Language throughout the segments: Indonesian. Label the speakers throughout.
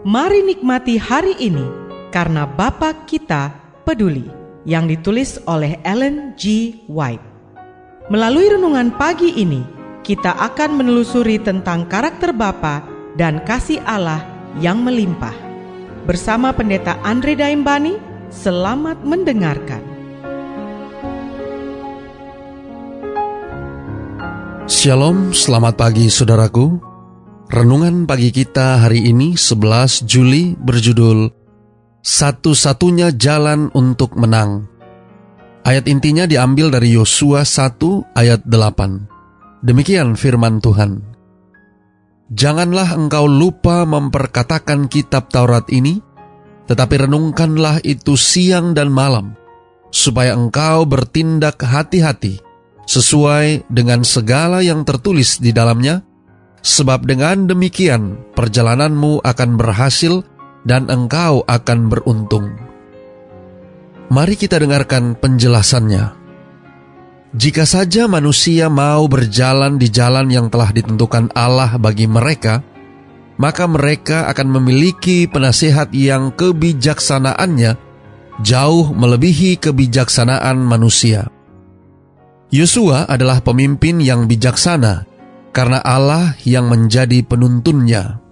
Speaker 1: Mari nikmati hari ini karena Bapa kita peduli yang ditulis oleh Ellen G. White. Melalui renungan pagi ini, kita akan menelusuri tentang karakter Bapa dan kasih Allah yang melimpah. Bersama Pendeta Andre Daimbani, selamat mendengarkan.
Speaker 2: Shalom, selamat pagi saudaraku. Renungan pagi kita hari ini 11 Juli berjudul Satu-satunya jalan untuk menang. Ayat intinya diambil dari Yosua 1 ayat 8. Demikian firman Tuhan. Janganlah engkau lupa memperkatakan kitab Taurat ini, tetapi renungkanlah itu siang dan malam, supaya engkau bertindak hati-hati sesuai dengan segala yang tertulis di dalamnya, Sebab dengan demikian perjalananmu akan berhasil dan engkau akan beruntung. Mari kita dengarkan penjelasannya. Jika saja manusia mau berjalan di jalan yang telah ditentukan Allah bagi mereka, maka mereka akan memiliki penasihat yang kebijaksanaannya jauh melebihi kebijaksanaan manusia. Yosua adalah pemimpin yang bijaksana karena Allah yang menjadi penuntunnya.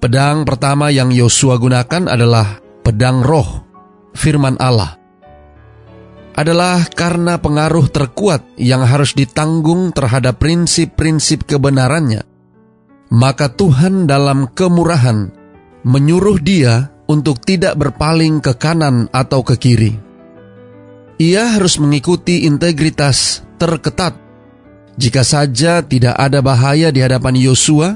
Speaker 2: Pedang pertama yang Yosua gunakan adalah pedang roh, firman Allah. Adalah karena pengaruh terkuat yang harus ditanggung terhadap prinsip-prinsip kebenarannya. Maka Tuhan dalam kemurahan menyuruh dia untuk tidak berpaling ke kanan atau ke kiri. Ia harus mengikuti integritas terketat jika saja tidak ada bahaya di hadapan Yosua,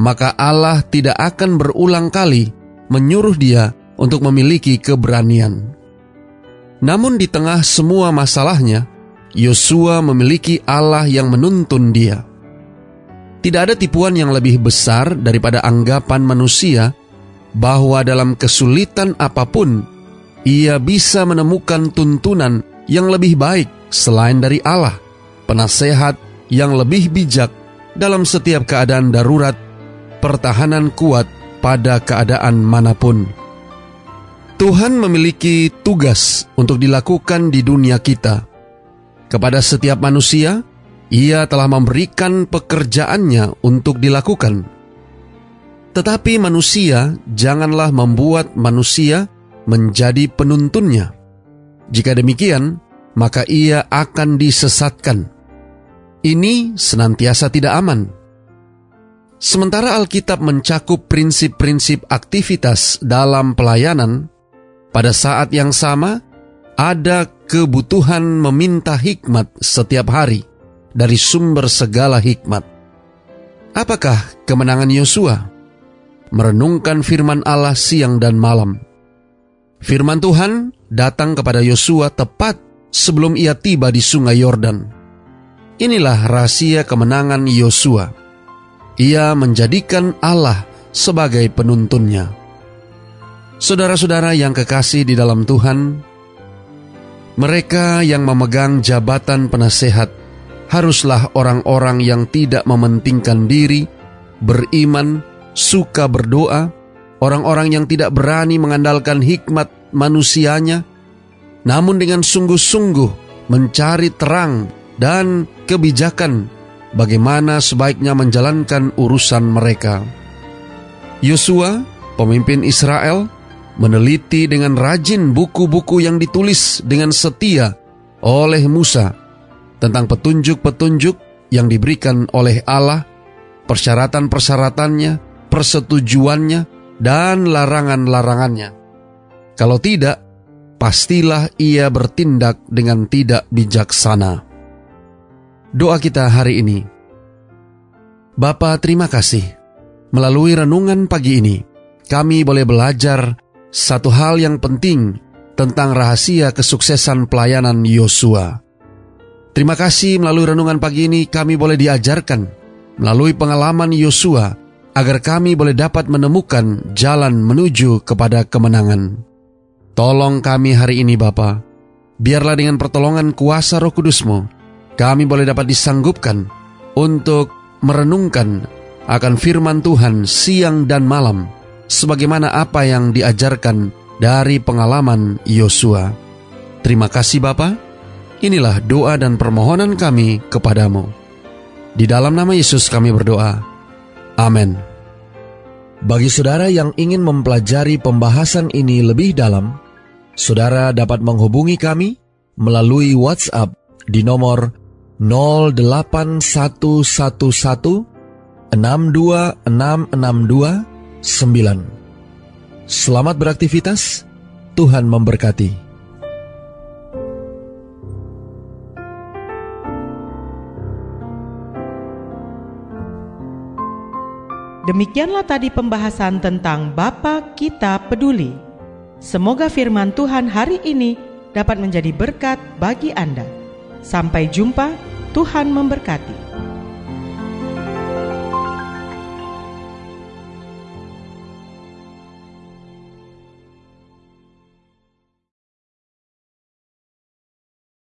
Speaker 2: maka Allah tidak akan berulang kali menyuruh dia untuk memiliki keberanian. Namun di tengah semua masalahnya, Yosua memiliki Allah yang menuntun dia. Tidak ada tipuan yang lebih besar daripada anggapan manusia bahwa dalam kesulitan apa pun ia bisa menemukan tuntunan yang lebih baik selain dari Allah, penasehat yang lebih bijak dalam setiap keadaan darurat, pertahanan kuat pada keadaan mana pun. Tuhan memiliki tugas untuk dilakukan di dunia kita. Kepada setiap manusia, Ia telah memberikan pekerjaannya untuk dilakukan. Tetapi manusia janganlah membuat manusia menjadi penuntunnya. Jika demikian, maka ia akan disesatkan ini senantiasa tidak aman. Sementara Alkitab mencakup prinsip-prinsip aktivitas dalam pelayanan, pada saat yang sama ada kebutuhan meminta hikmat setiap hari dari sumber segala hikmat. Apakah kemenangan Yosua? Merenungkan firman Allah siang dan malam. Firman Tuhan datang kepada Yosua tepat sebelum ia tiba di sungai Yordan. Inilah rahasia kemenangan Yosua. Ia menjadikan Allah sebagai penuntunnya. Saudara-saudara yang kekasih di dalam Tuhan, mereka yang memegang jabatan penasehat haruslah orang-orang yang tidak mementingkan diri, beriman, suka berdoa, orang-orang yang tidak berani mengandalkan hikmat manusianya, namun dengan sungguh-sungguh mencari terang dan kebijakan bagaimana sebaiknya menjalankan urusan mereka. Yosua, pemimpin Israel, meneliti dengan rajin buku-buku yang ditulis dengan setia oleh Musa tentang petunjuk-petunjuk yang diberikan oleh Allah, persyaratan-persyaratannya, persetujuannya, dan larangan-larangannya. Kalau tidak, pastilah ia bertindak dengan tidak bijaksana. Doa kita hari ini. Bapa, terima kasih. Melalui renungan pagi ini, kami boleh belajar satu hal yang penting tentang rahasia kesuksesan pelayanan Yosua. Terima kasih melalui renungan pagi ini kami boleh diajarkan melalui pengalaman Yosua agar kami boleh dapat menemukan jalan menuju kepada kemenangan. Tolong kami hari ini Bapa, biarlah dengan pertolongan kuasa roh kudusmu, kami boleh dapat disanggupkan untuk merenungkan akan firman Tuhan siang dan malam, sebagaimana apa yang diajarkan dari pengalaman Yosua. Terima kasih Bapa. Inilah doa dan permohonan kami kepadamu. Di dalam nama Yesus kami berdoa. Amin. Bagi saudara yang ingin mempelajari pembahasan ini lebih dalam, saudara dapat menghubungi kami melalui WhatsApp di nomor 08111 62662 9. Selamat beraktivitas, Tuhan memberkati.
Speaker 1: Demikianlah tadi pembahasan tentang Bapa Kita Peduli. Semoga firman Tuhan hari ini dapat menjadi berkat bagi Anda. Sampai jumpa, Tuhan memberkati.